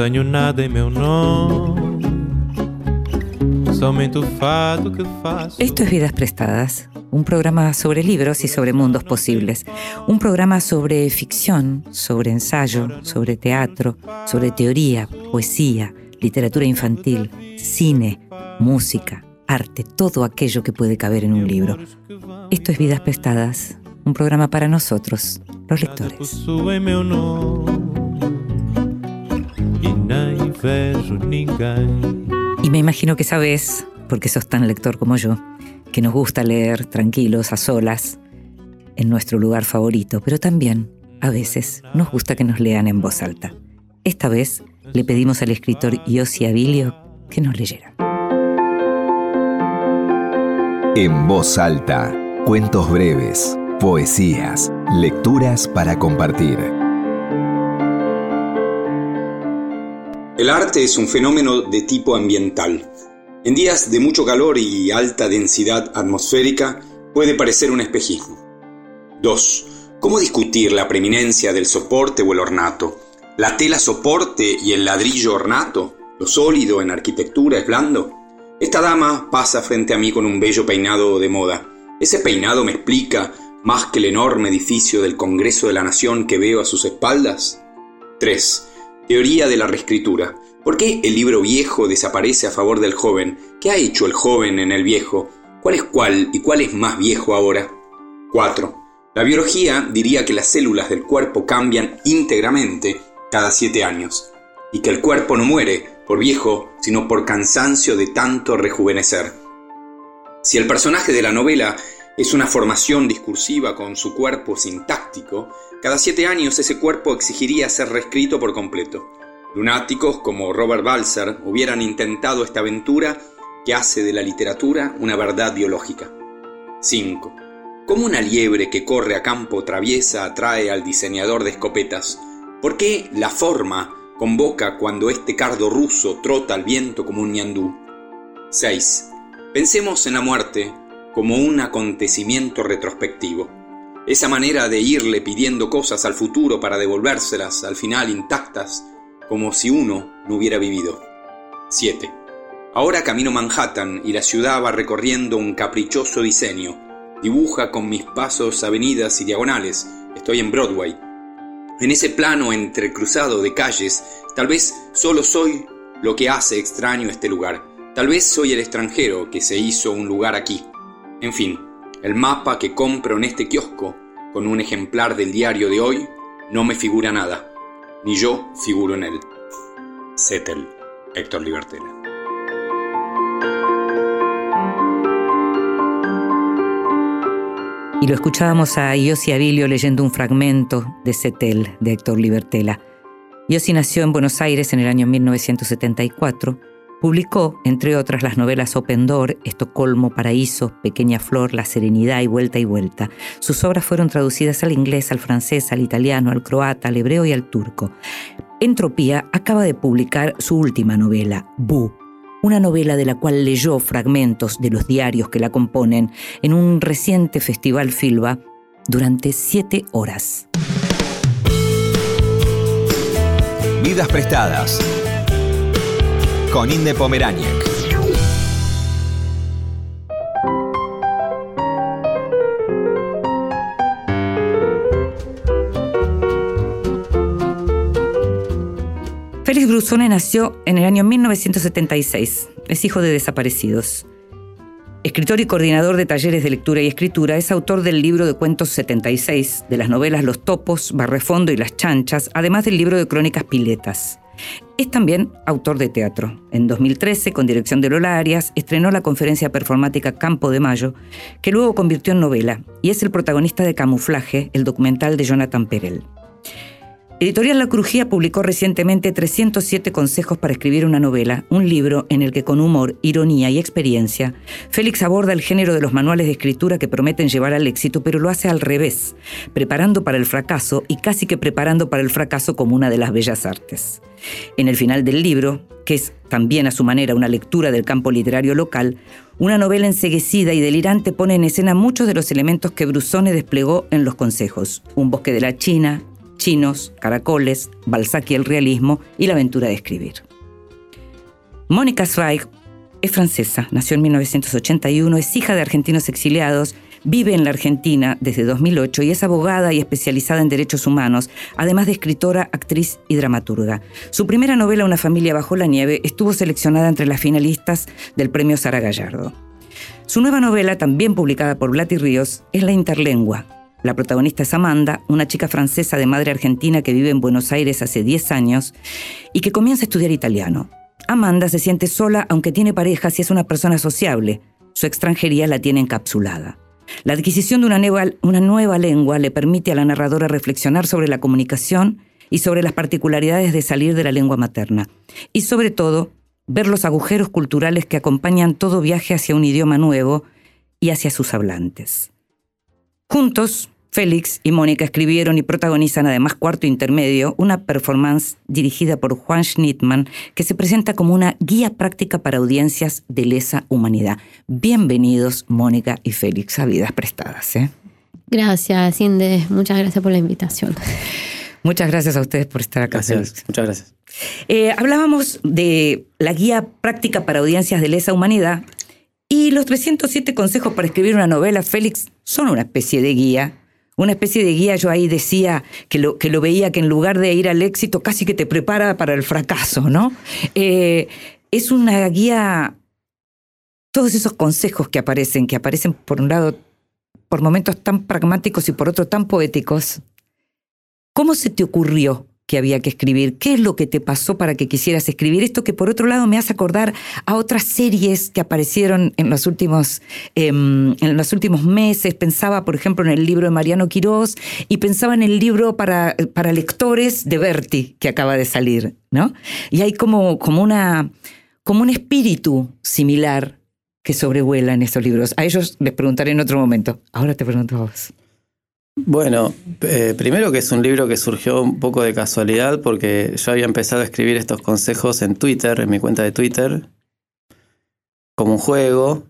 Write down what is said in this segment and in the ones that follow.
Não tenho nada em meu nome, somente o fado que faço. Esto es Vidas Prestadas, un programa sobre libros y sobre mundos posibles. Un programa sobre ficción, sobre ensayo, sobre teatro, sobre teoría, poesía, literatura infantil, cine, música, arte, todo aquello que puede caber en un libro. Esto es Vidas Prestadas, un programa para nosotros, los lectores. Y me imagino que sabes, porque sos tan lector como yo, que nos gusta leer tranquilos, a solas, en nuestro lugar favorito, pero también, a veces, nos gusta que nos lean en voz alta. Esta vez le pedimos al escritor Yossi Abilio que nos leyera. En voz alta, cuentos breves, poesías, lecturas para compartir. El arte es un fenómeno de tipo ambiental. En días de mucho calor y alta densidad atmosférica puede parecer un espejismo. 2. ¿Cómo discutir la preeminencia del soporte o el ornato? ¿La tela soporte y el ladrillo ornato? ¿Lo sólido en arquitectura es blando? Esta dama pasa frente a mí con un bello peinado de moda. Ese peinado me explica más que el enorme edificio del Congreso de la Nación que veo a sus espaldas. 3. Teoría de la reescritura. ¿Por qué el libro viejo desaparece a favor del joven? ¿Qué ha hecho el joven en el viejo? ¿Cuál es cuál y cuál es más viejo ahora? 4. La biología diría que las células del cuerpo cambian íntegramente cada 7 años y que el cuerpo no muere por viejo, sino por cansancio de tanto rejuvenecer. Si el personaje de la novela es una formación discursiva con su cuerpo sintáctico, cada siete años ese cuerpo exigiría ser reescrito por completo. Lunáticos como Robert Balser hubieran intentado esta aventura que hace de la literatura una verdad biológica. 5. ¿Cómo una liebre que corre a campo traviesa atrae al diseñador de escopetas? ¿Por qué la forma convoca cuando este cardo ruso trota al viento como un ñandú? 6. Pensemos en la muerte como un acontecimiento retrospectivo. Esa manera de irle pidiendo cosas al futuro para devolvérselas al final intactas, como si uno no hubiera vivido. 7. Ahora camino Manhattan y la ciudad va recorriendo un caprichoso diseño. Dibuja con mis pasos avenidas y diagonales. Estoy en Broadway. En ese plano entrecruzado de calles, tal vez solo soy lo que hace extraño este lugar. Tal vez soy el extranjero que se hizo un lugar aquí. En fin, el mapa que compro en este kiosco, con un ejemplar del diario de hoy, no me figura nada, ni yo figuro en él. Héctor Libertela. Y lo escuchábamos a Yossi Abilio leyendo un fragmento de Cetel de Héctor Libertela. Yossi nació en Buenos Aires en el año 1974. Publicó, entre otras, las novelas Open Door, Estocolmo, Paraíso, Pequeña Flor, La Serenidad y Vuelta y Vuelta. Sus obras fueron traducidas al inglés, al francés, al italiano, al croata, al hebreo y al turco. Entropía acaba de publicar su última novela, Bu, una novela de la cual leyó fragmentos de los diarios que la componen en un reciente festival Filba durante siete horas. Vidas prestadas. Con Inde Pomeráñez. Félix Brusone nació en el año 1976. Es hijo de desaparecidos. Escritor y coordinador de talleres de lectura y escritura, es autor del libro de cuentos 76, de las novelas Los Topos, Barrefondo y Las Chanchas, además del libro de crónicas Piletas. Es también autor de teatro. En 2013, con dirección de Lola Arias, estrenó la conferencia performática Campo de Mayo, que luego convirtió en novela, y es el protagonista de Camuflaje, el documental de Jonathan Perel. Editorial La Crujía publicó recientemente 307 consejos para escribir una novela, un libro en el que con humor, ironía y experiencia, Félix aborda el género de los manuales de escritura que prometen llevar al éxito, pero lo hace al revés, preparando para el fracaso y casi que preparando para el fracaso como una de las bellas artes. En el final del libro, que es también a su manera una lectura del campo literario local, una novela enseguecida y delirante pone en escena muchos de los elementos que Brusone desplegó en los consejos. Un bosque de la China, chinos, caracoles, Balzac y el realismo y la aventura de escribir. Mónica Zweig es francesa, nació en 1981, es hija de argentinos exiliados, vive en la Argentina desde 2008 y es abogada y especializada en derechos humanos, además de escritora, actriz y dramaturga. Su primera novela, Una familia bajo la nieve, estuvo seleccionada entre las finalistas del premio Sara Gallardo. Su nueva novela, también publicada por Blatty Ríos, es La Interlengua. La protagonista es Amanda, una chica francesa de madre argentina que vive en Buenos Aires hace 10 años y que comienza a estudiar italiano. Amanda se siente sola aunque tiene parejas y es una persona sociable. Su extranjería la tiene encapsulada. La adquisición de una nueva, una nueva lengua le permite a la narradora reflexionar sobre la comunicación y sobre las particularidades de salir de la lengua materna. Y sobre todo, ver los agujeros culturales que acompañan todo viaje hacia un idioma nuevo y hacia sus hablantes. Juntos, Félix y Mónica escribieron y protagonizan además Cuarto Intermedio, una performance dirigida por Juan Schnittman que se presenta como una guía práctica para audiencias de lesa humanidad. Bienvenidos, Mónica y Félix, a Vidas Prestadas. ¿eh? Gracias, Inde. Muchas gracias por la invitación. Muchas gracias a ustedes por estar acá. Gracias, muchas gracias. Eh, hablábamos de la guía práctica para audiencias de lesa humanidad y los 307 consejos para escribir una novela, Félix, son una especie de guía. Una especie de guía, yo ahí decía que lo, que lo veía que en lugar de ir al éxito casi que te prepara para el fracaso, ¿no? Eh, es una guía, todos esos consejos que aparecen, que aparecen por un lado por momentos tan pragmáticos y por otro tan poéticos. ¿Cómo se te ocurrió que había que escribir? ¿Qué es lo que te pasó para que quisieras escribir? Esto que por otro lado me hace acordar a otras series que aparecieron en los últimos, em, en los últimos meses. Pensaba, por ejemplo, en el libro de Mariano Quirós y pensaba en el libro para, para lectores de Berti, que acaba de salir, ¿no? Y hay como, como, una, como un espíritu similar que sobrevuela en estos libros. A ellos les preguntaré en otro momento. Ahora te pregunto a vos. Bueno, eh, primero que es un libro que surgió un poco de casualidad porque yo había empezado a escribir estos consejos en Twitter, en mi cuenta de Twitter, como un juego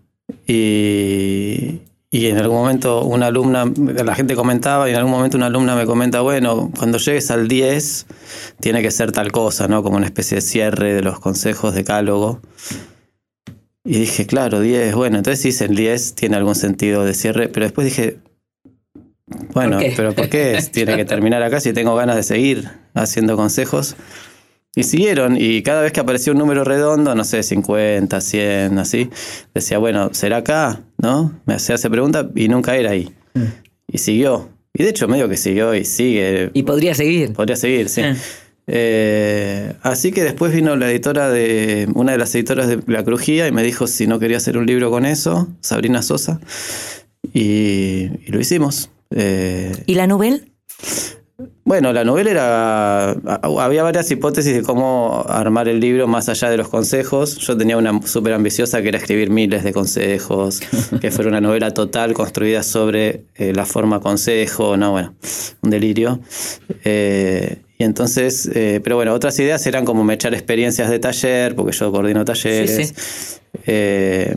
y, y en algún momento una alumna, la gente comentaba y en algún momento una alumna me comenta, bueno, cuando llegues al 10 tiene que ser tal cosa, ¿no? Como una especie de cierre de los consejos, decálogo. Y dije, claro, 10, bueno, entonces sí, el 10 tiene algún sentido de cierre, pero después dije, bueno, ¿Por pero ¿por qué tiene que terminar acá si tengo ganas de seguir haciendo consejos? Y siguieron, y cada vez que aparecía un número redondo, no sé, 50, 100, así, decía, bueno, ¿será acá? ¿No? Me hacía esa pregunta y nunca era ahí. Y siguió. Y de hecho, medio que siguió y sigue. Y podría seguir. Podría seguir, sí. Ah. Eh, así que después vino la editora de. una de las editoras de La Crujía y me dijo si no quería hacer un libro con eso, Sabrina Sosa. Y, y lo hicimos. Eh, ¿Y la novela? bueno, la novela era. Había varias hipótesis de cómo armar el libro más allá de los consejos. Yo tenía una súper ambiciosa que era escribir miles de consejos, que fuera una novela total construida sobre eh, la forma consejo, no, bueno, un delirio. Eh, y entonces, eh, pero bueno, otras ideas eran como me echar experiencias de taller, porque yo coordino talleres. Eh,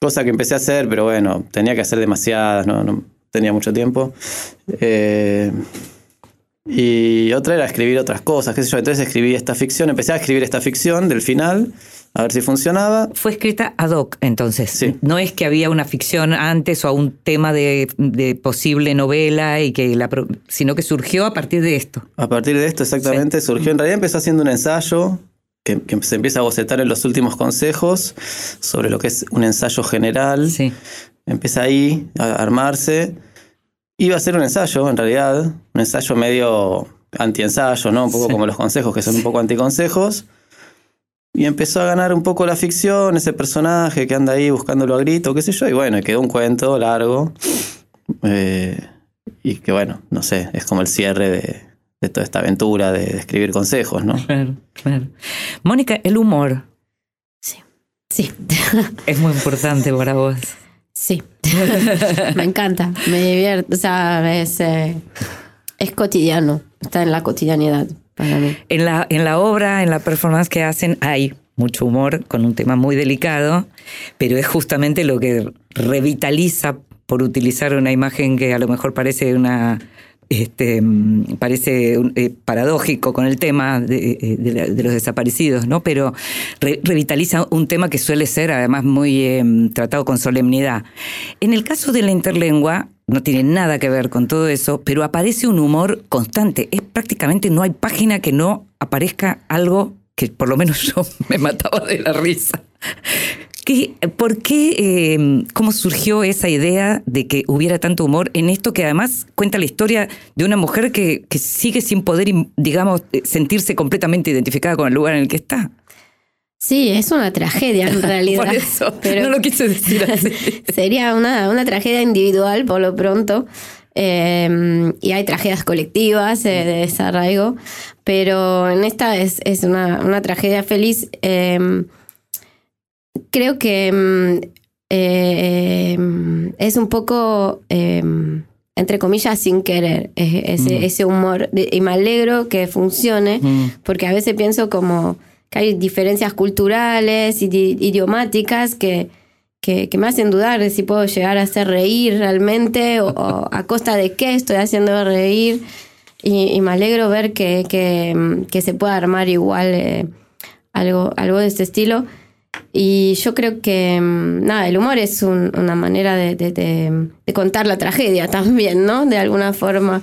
cosa que empecé a hacer, pero bueno, tenía que hacer demasiadas, no, no tenía mucho tiempo. Eh, y otra era escribir otras cosas, qué sé yo. Entonces escribí esta ficción, empecé a escribir esta ficción del final, a ver si funcionaba. Fue escrita ad hoc, entonces. Sí. No es que había una ficción antes o un tema de, de posible novela y que la, sino que surgió a partir de esto. A partir de esto exactamente surgió, en realidad empezó haciendo un ensayo que, que se empieza a bocetar en los últimos consejos sobre lo que es un ensayo general. Sí. Empieza ahí a armarse. Iba a ser un ensayo, en realidad, un ensayo medio anti-ensayo, ¿no? Un poco Sí. como los consejos, que son un poco anticonsejos. Y empezó a ganar un poco la ficción, ese personaje que anda ahí buscándolo a grito, qué sé yo, y bueno, y quedó un cuento largo. eh, y que bueno, no sé, es como el cierre de, de toda esta aventura de, de escribir consejos, ¿no? Claro, claro. Mónica, el humor Sí. Sí. es muy importante para vos. Sí. me encanta. Me divierte. O sea, es, eh, es cotidiano. Está en la cotidianidad para mí. En la, en la obra, en la performance que hacen, hay mucho humor con un tema muy delicado, pero es justamente lo que revitaliza, por utilizar una imagen que a lo mejor parece una este, mm, parece eh, paradójico con el tema de, eh, los desaparecidos, ¿no? Pero re- revitaliza un tema que suele ser además muy eh, tratado con solemnidad. En el caso de la interlengua, no tiene nada que ver con todo eso, pero aparece un humor constante. Es prácticamente no hay página que no aparezca algo que por lo menos yo me mataba de la risa. ¿Qué- ¿Por qué, eh, cómo surgió esa idea de que hubiera tanto humor en esto que además cuenta la historia de una mujer que, que sigue sin poder, digamos, eh, sentirse completamente identificada con el lugar en el que está? Sí, es una tragedia en realidad. Por eso, pero no lo quise decir así. sería una, una tragedia individual por lo pronto. Eh, y hay tragedias colectivas eh, de desarraigo, pero en esta es, es una, una tragedia feliz. Eh, creo que mm, eh, es un poco, eh, entre comillas, sin querer, ese, Mm. ese humor. y me alegro que funcione, Mm. porque a veces pienso como que hay diferencias culturales y di- idiomáticas que, que, que me hacen dudar de si puedo llegar a hacer reír realmente o, o a costa de qué estoy haciendo reír. Y, y me alegro ver que, que, que se pueda armar igual eh, algo, algo de este estilo. Y yo creo que, mm, nada, el humor es un- una manera de, de- de- de contar la tragedia también, ¿no? De alguna forma.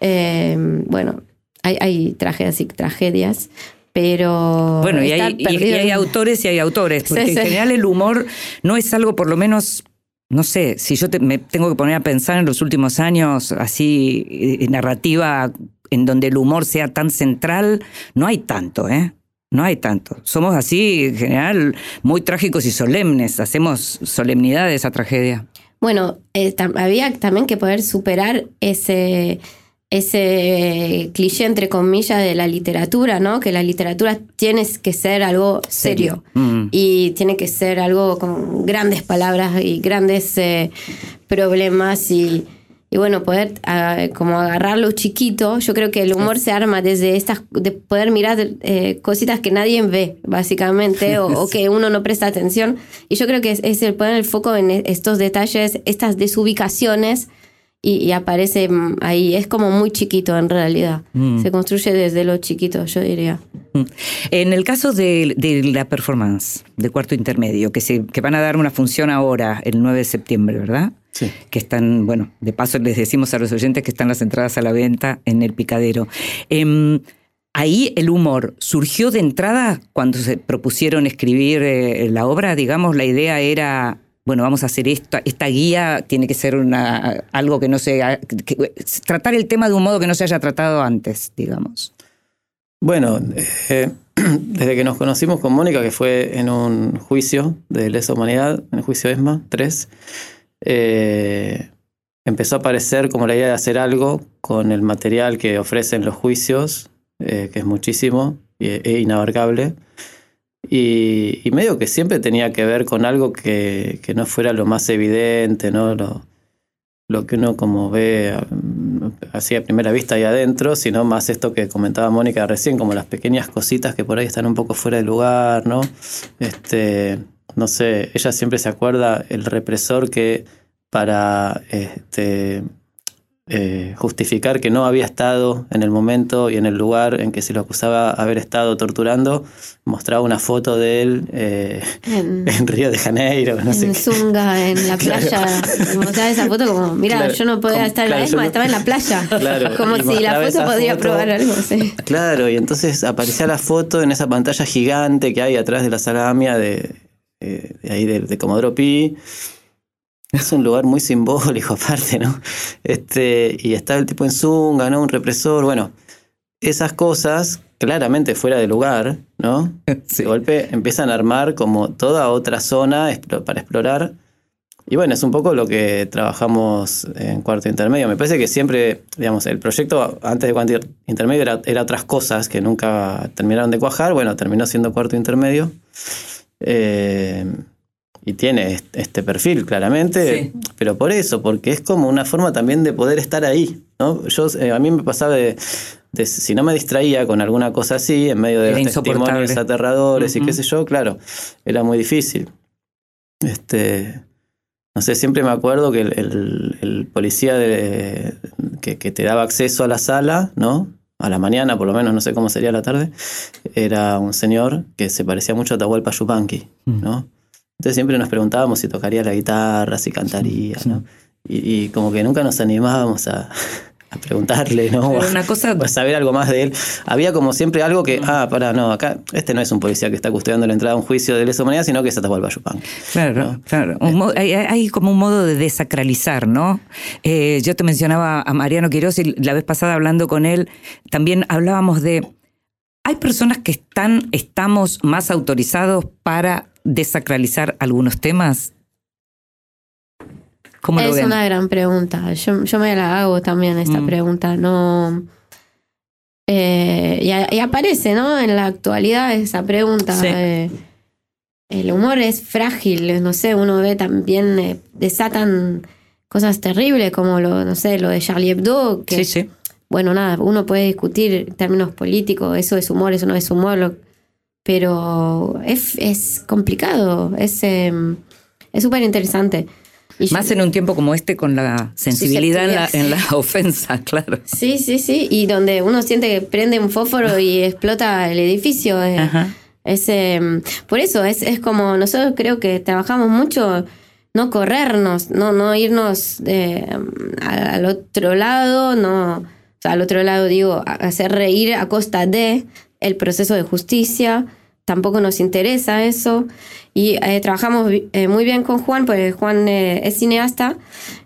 Eh, bueno, hay, hay tragedias y tragedias, pero. Bueno, y hay, y- y perdido hay en- autores y hay autores, porque Sí, en sí. general el humor no es algo, por lo menos, no sé, si yo te- me tengo que poner a pensar en los últimos años, así, eh, narrativa en donde el humor sea tan central, no hay tanto, ¿eh? No hay tanto. Somos así, en general, muy trágicos y solemnes. Hacemos solemnidad de esa tragedia. Bueno, eh, tam- había también que poder superar ese, ese cliché, entre comillas, de la literatura, ¿no? Que la literatura tiene que ser algo serio. Mm. Y tiene que ser algo con grandes palabras y grandes eh, problemas y, y bueno, poder ah, como agarrarlo chiquito. Yo creo que el humor se arma desde estas, de poder mirar eh, cositas que nadie ve, básicamente, o, o que uno no presta atención. Y yo creo que es, es el poner el foco en estos detalles, estas desubicaciones. Y, y aparece mm, ahí, es como muy chiquito en realidad. Mm. Se construye desde lo chiquito, yo diría. Mm. En el caso de, de la performance de cuarto intermedio, que, se, que van a dar una función ahora, el 9 de septiembre, ¿verdad? Sí. Que están, bueno, de paso les decimos a los oyentes que están las entradas a la venta en el picadero. Em, ahí el humor surgió de entrada cuando se propusieron escribir eh, la obra, digamos, la idea era. Bueno, vamos a hacer esto. Esta guía tiene que ser una, algo que no se. que- tratar el tema de un modo que no se haya tratado antes, digamos. Bueno, eh, desde que nos conocimos con Mónica, que fue en un juicio de lesa humanidad, en el juicio ESMA 3, eh, empezó a aparecer como la idea de hacer algo con el material que ofrecen los juicios, eh, que es muchísimo e inabarcable. Y, medio que siempre tenía que ver con algo que, no fuera lo más evidente, ¿no? Lo, lo que uno como ve mm, así a primera vista ahí adentro, sino más esto que comentaba Mónica recién, como las pequeñas cositas que por ahí están un poco fuera de lugar, ¿no? Este, no sé, ella siempre se acuerda el represor que para este, eh, justificar que no había estado en el momento y en el lugar en que se lo acusaba haber estado torturando, mostraba una foto de él eh, En- en Río de Janeiro, no sé en qué. Zunga, en la Claro. playa. Y mostraba esa foto como, mira, Claro, yo no podía como- estar en claro, la no- estaba en la playa. Claro, como si la foto podía foto. probar algo, sí. Claro, y entonces aparecía la foto en esa pantalla gigante que hay atrás de la sala AMIA de, eh, de ahí de, de Comodoro Pi. Es un lugar muy simbólico aparte, ¿no? Este, y está el tipo en Zunga, ¿no? Un represor, bueno, esas cosas claramente fuera de lugar, ¿no? De golpe empiezan a armar como toda otra zona para explorar. Y bueno, es un poco lo que trabajamos en cuarto intermedio. Me parece que siempre, digamos, el proyecto antes de cuarto intermedio era, era otras cosas que nunca terminaron de cuajar. Bueno, terminó siendo cuarto intermedio. Eh, y tiene est- este perfil claramente, Sí. pero por eso, porque es como una forma también de poder estar ahí. ¿no? Yo, eh, a mí me pasaba de, de si no me distraía con alguna cosa así, en medio de Era los testimonios aterradores y qué sé yo, claro, era muy difícil. Este, no sé, siempre me acuerdo que el, el- el policía de- que, que te daba acceso a la sala, ¿no? A la mañana, por lo menos, no sé cómo sería la tarde, era un señor que se parecía mucho a Tahualpa Yupanqui, ¿no? Entonces siempre nos preguntábamos si tocaría la guitarra, si cantaría, ¿no? Y, y como que nunca nos animábamos a, a preguntarle, ¿no? Pero una cosa- O a saber algo más de él. Había como siempre algo que, ah, pará, no, acá este no es un policía que está custodiando la entrada a un juicio de lesa humanidad, sino que es Atahualpa Yupanqui. Claro, claro. Un mo- hay, hay como un modo de desacralizar, ¿no? Eh, yo te mencionaba a Mariano Quiroz y la vez pasada hablando con él, también hablábamos de. Hay personas que están, estamos más autorizados para desacralizar algunos temas. ¿Cómo lo es ven? una gran pregunta. Yo, yo me la hago también esta Mm. pregunta. No. Eh, y, aparece, ¿no? En la actualidad esa pregunta. Sí. eh, el humor es frágil, no sé, uno ve también, eh, desatan cosas terribles como lo, no sé, lo de Charlie Hebdo, que Sí, sí. bueno, nada, uno puede discutir en términos políticos, eso es humor, eso no es humor, lo- pero es, es complicado, es eh, es súper interesante. Y yo- Más en un tiempo como este con la sensibilidad en la, en la ofensa, claro. Sí, sí, sí, y donde uno siente que prende un fósforo y explota el edificio. eh, Ajá. es, eh, por eso, es, es como nosotros creo que trabajamos mucho no corrernos, no, no irnos eh, a- al otro lado, no, o sea, al otro lado digo, hacer reír a costa de el proceso de justicia, tampoco nos interesa eso. Y eh, trabajamos eh, muy bien con Juan, porque Juan eh, es cineasta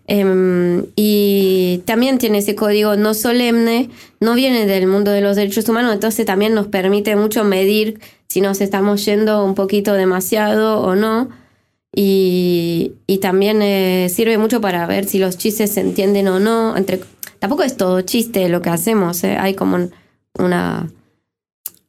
em, y también tiene ese código no solemne, no viene del mundo de los derechos humanos, entonces también nos permite mucho medir si nos estamos yendo un poquito demasiado o no. Y, y también eh, sirve mucho para ver si los chistes se entienden o no. Entre, tampoco es todo chiste lo que hacemos, eh, hay como un- una,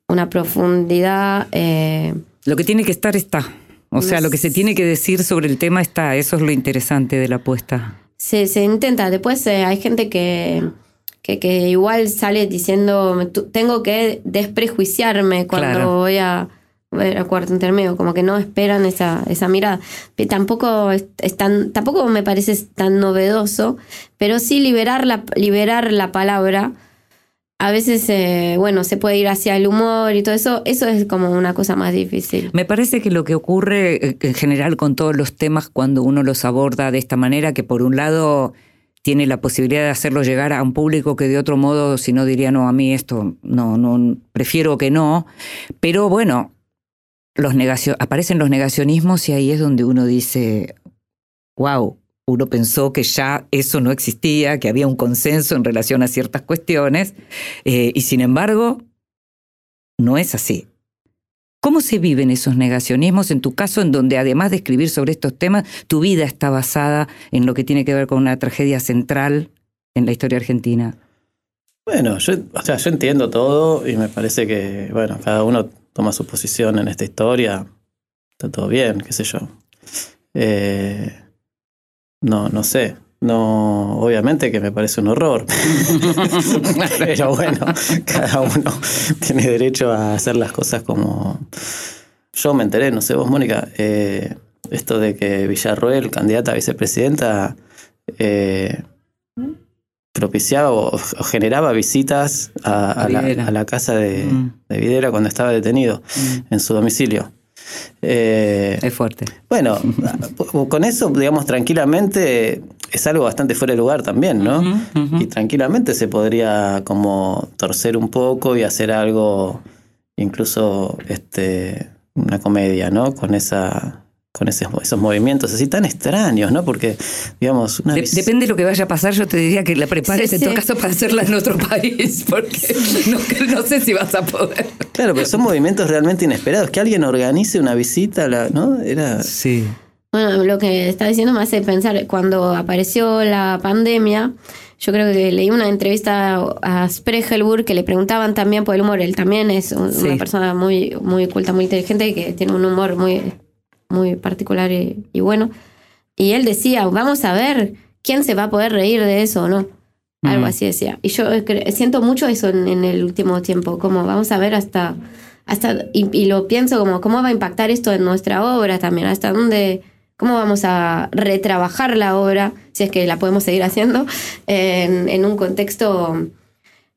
una profundidad. eh, Lo que tiene que estar está. O sea, lo que se tiene que decir sobre el tema está. Eso es lo interesante de la apuesta. se, se intenta. Después eh, hay gente que, que, que igual sale diciendo, "Me tu- tengo que desprejuiciarme cuando Claro. voy a ver a cuarto intermedio, como que no esperan esa, esa mirada. Tampoco es, es tan, tampoco me parece tan novedoso, pero sí liberar la, liberar la palabra. A veces, eh, bueno, se puede ir hacia el humor y todo eso. Eso es como una cosa más difícil. Me parece que lo que ocurre eh, en general con todos los temas cuando uno los aborda de esta manera, que por un lado tiene la posibilidad de hacerlo llegar a un público que de otro modo, si no diría no a mí esto, no, no, prefiero que no. Pero bueno, los negacio- aparecen los negacionismos y ahí es donde uno dice, wow, uno pensó que ya eso no existía, que había un consenso en relación a ciertas cuestiones, eh, y sin embargo, no es así. ¿Cómo se viven esos negacionismos en tu caso, en donde además de escribir sobre estos temas, tu vida está basada en lo que tiene que ver con una tragedia central en la historia argentina? Bueno, yo, o sea, yo entiendo todo y me parece que, bueno, cada uno toma su posición en esta historia. Está todo bien, qué sé yo. Eh, no, no sé. No, obviamente que me parece un horror. Pero bueno, cada uno tiene derecho a hacer las cosas como. Yo me enteré, no sé vos, Mónica, eh, esto de que Villarroel, candidata a vicepresidenta, eh, propiciaba o, o generaba visitas a, la, Videla. a la casa de, Mm. de Videla cuando estaba detenido en su domicilio. Eh, Es fuerte. bueno, con eso, digamos, tranquilamente es algo bastante fuera de lugar también, ¿no? Y tranquilamente se podría como torcer un poco y hacer algo, incluso este, una comedia, ¿no? Con esa con ese- esos movimientos así tan extraños, ¿no? Porque, digamos, una De- vis- depende de lo que vaya a pasar, yo te diría que la prepares Sí, en todo sí. caso para hacerla en otro país, porque no, no sé si vas a poder. Claro, pero son movimientos realmente inesperados. Que alguien organice una visita, la- ¿no? Era... Sí. Bueno, lo que está diciendo me hace pensar, cuando apareció la pandemia, yo creo que leí una entrevista a Spregelburg que le preguntaban también por el humor. Él también es un- Sí. una persona muy, muy culta, muy inteligente y que tiene un humor muy, muy particular y, y bueno. Y él decía, vamos a ver quién se va a poder reír de eso o no. Algo Mm. así decía. Y yo cre- siento mucho eso en, en el último tiempo, como vamos a ver hasta, hasta y, y lo pienso como cómo va a impactar esto en nuestra obra también, hasta dónde cómo vamos a retrabajar la obra, si es que la podemos seguir haciendo, en, en un contexto...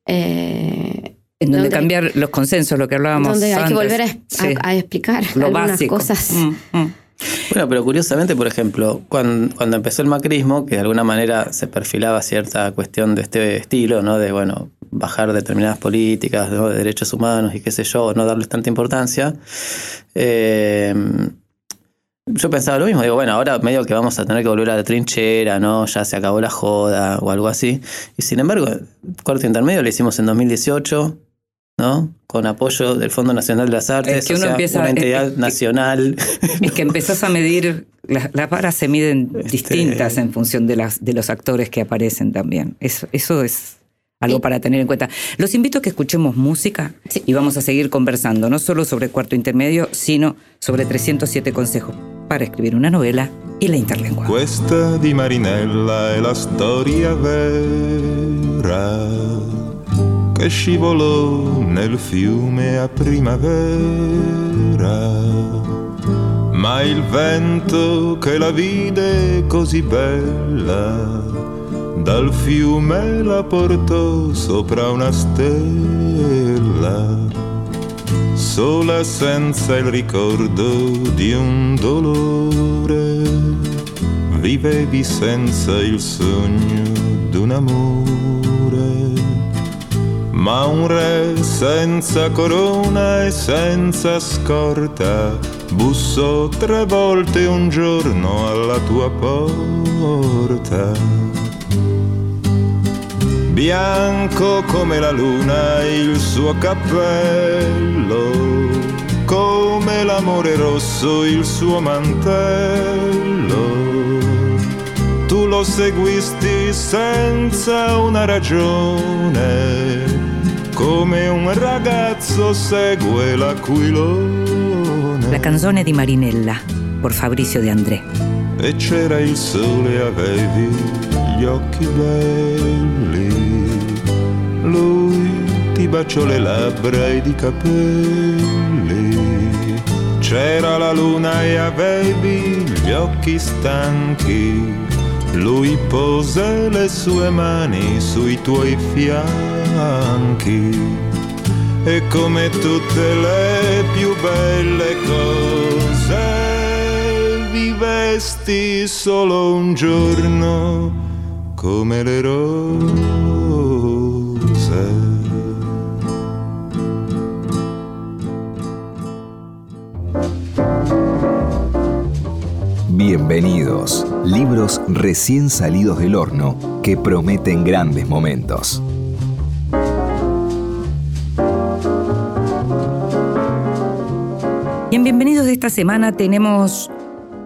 eh, En donde, cambiar los consensos, lo que hablábamos donde hay que antes. volver a, explicar lo algunas básico. cosas. Mm, mm. Bueno, pero curiosamente, por ejemplo, cuando, cuando empezó el macrismo, que de alguna manera se perfilaba cierta cuestión de este estilo, ¿no? De, bueno, bajar determinadas políticas ¿no? de derechos humanos y qué sé yo, no darles tanta importancia. eh, yo pensaba lo mismo, digo, bueno, ahora medio que vamos a tener que volver a la trinchera, ¿no? Ya se acabó la joda o algo así. Y sin embargo, corte intermedio lo hicimos en 2018, ¿no? Con apoyo del Fondo Nacional de las Artes, Es que o uno sea, empieza- una entidad es- es- nacional. Es que empezás a medir, las, las varas se miden Este- distintas en función de, las, de los actores que aparecen también. Eso, eso es algo para tener en cuenta. Los invito a que escuchemos música Sí. y vamos a seguir conversando, no solo sobre cuarto intermedio, sino sobre 307 consejos para escribir una novela y la interlengua. Questa di Marinella è la storia vera che scivolò nel fiume a primavera. Ma il vento che la vide così bella dal fiume la portò sopra una stella sola senza il ricordo di un dolore, vivevi senza il sogno d'un amore, ma un re senza corona e senza scorta bussò tre volte un giorno alla tua porta. Bianco come la luna il suo cappello, come l'amore rosso il suo mantello. Tu lo seguisti senza una ragione, come un ragazzo segue l'aquilone. La canzone di Marinella, por Fabrizio De André. E c'era il sole, avevi gli occhi belli. Lui ti baciò le labbra ed i capelli. C'era la luna e avevi gli occhi stanchi. Lui pose le sue mani sui tuoi fianchi. E come tutte le più belle cose vivesti solo un giorno come le rose. Bienvenidos, libros recién salidos del horno que prometen grandes momentos. Y en Bienvenidos de esta semana tenemos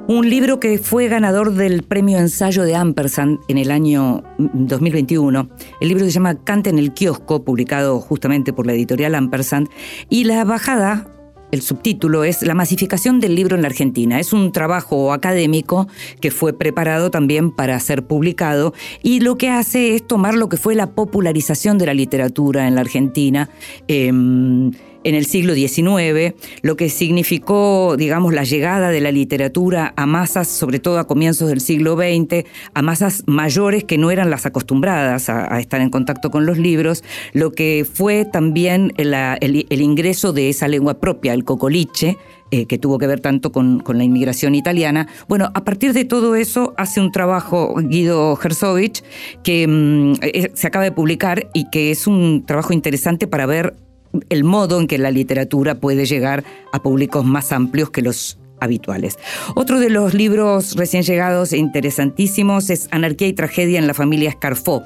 un libro que fue ganador del premio ensayo de Ampersand en el año 2021. El libro se llama Canta en el kiosco, publicado justamente por la editorial Ampersand. Y la bajada, el subtítulo es La masificación del libro en la Argentina. Es un trabajo académico que fue preparado también para ser publicado y lo que hace es tomar lo que fue la popularización de la literatura en la Argentina. em, en el siglo XIX, lo que significó, digamos, la llegada de la literatura a masas, sobre todo a comienzos del siglo XX, a masas mayores que no eran las acostumbradas a, estar en contacto con los libros, lo que fue también el, ingreso de esa lengua propia, el cocoliche, eh, que tuvo que ver tanto con, con la inmigración italiana. Bueno, a partir de todo eso hace un trabajo Guido Herzovich que mm, eh, se acaba de publicar y que es un trabajo interesante para ver el modo en que la literatura puede llegar a públicos más amplios que los habituales. Otro de los libros recién llegados e interesantísimos es Anarquía y Tragedia en la familia Escarfó.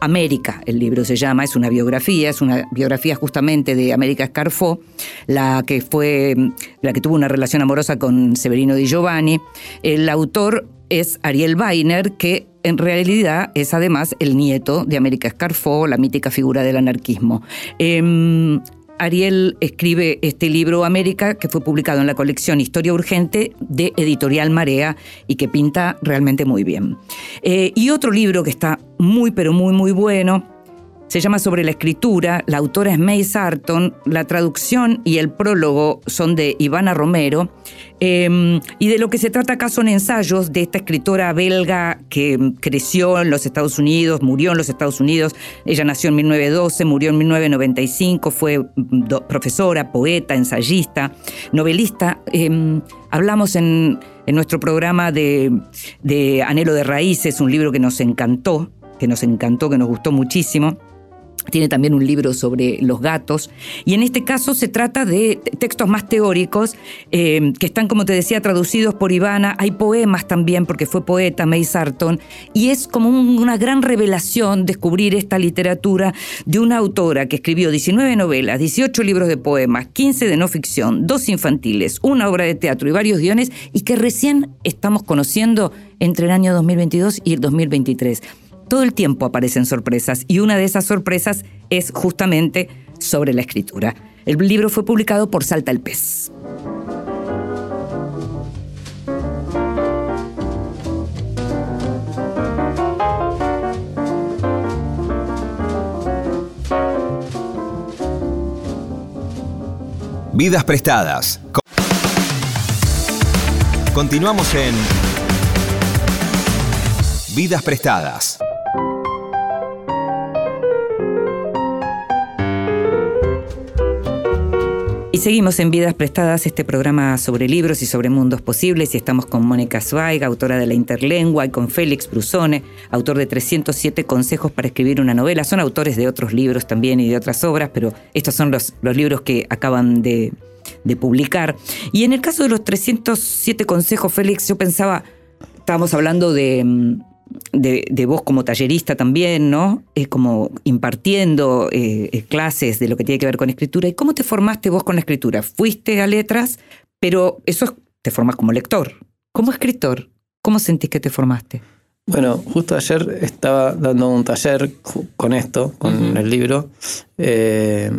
América, el libro se llama, es una biografía, es una biografía justamente de América Escarfó, la que fue, la que tuvo una relación amorosa con Severino Di Giovanni. El autor es Ariel Weiner, que en realidad es además el nieto de América Escarfó, la mítica figura del anarquismo. Em, Ariel escribe este libro América, que fue publicado en la colección Historia Urgente de Editorial Marea y que pinta realmente muy bien. Eh, y otro libro que está muy, pero muy, muy bueno, Se llama Sobre la escritura, la autora es May Sarton, la traducción y el prólogo son de Ivana Romero, eh, y de lo que se trata acá son ensayos de esta escritora belga que creció en los Estados Unidos, murió en los Estados Unidos, ella nació en 1912, murió en 1995, fue do- profesora, poeta, ensayista, novelista. Eh, hablamos en, en nuestro programa de, de Anhelo de Raíces, un libro que nos encantó, que nos encantó, que nos gustó muchísimo. Tiene también un libro sobre los gatos. Y en este caso se trata de te- textos más teóricos eh, que están, como te decía, traducidos por Ivana. Hay poemas también, porque fue poeta May Sarton. Y es como un- una gran revelación descubrir esta literatura de una autora que escribió 19 novelas, 18 libros de poemas, 15 de no ficción, dos infantiles, una obra de teatro y varios guiones, y que recién estamos conociendo entre el año 2022 y el 2023 todo el tiempo aparecen sorpresas y una de esas sorpresas es justamente sobre la escritura. El libro fue publicado por Salta el Pez. Vidas prestadas. Co- Continuamos en Vidas prestadas. Y seguimos en Vidas Prestadas, este programa sobre libros y sobre mundos posibles, y estamos con Mónica Zweig, autora de La Interlengua, y con Félix Brusone, autor de 307 consejos para escribir una novela. Son autores de otros libros también y de otras obras, pero estos son los, los libros que acaban de, de publicar. Y en el caso de los 307 consejos, Félix, yo pensaba, estábamos hablando de, mm, de, de vos como tallerista también, ¿no? Es como impartiendo eh, eh, clases de lo que tiene que ver con escritura. ¿Y cómo te formaste vos con la escritura? Fuiste a letras, pero eso es- te formas como lector. Como escritor, ¿cómo sentís que te formaste? Bueno, justo ayer estaba dando un taller con esto, con el libro, eh,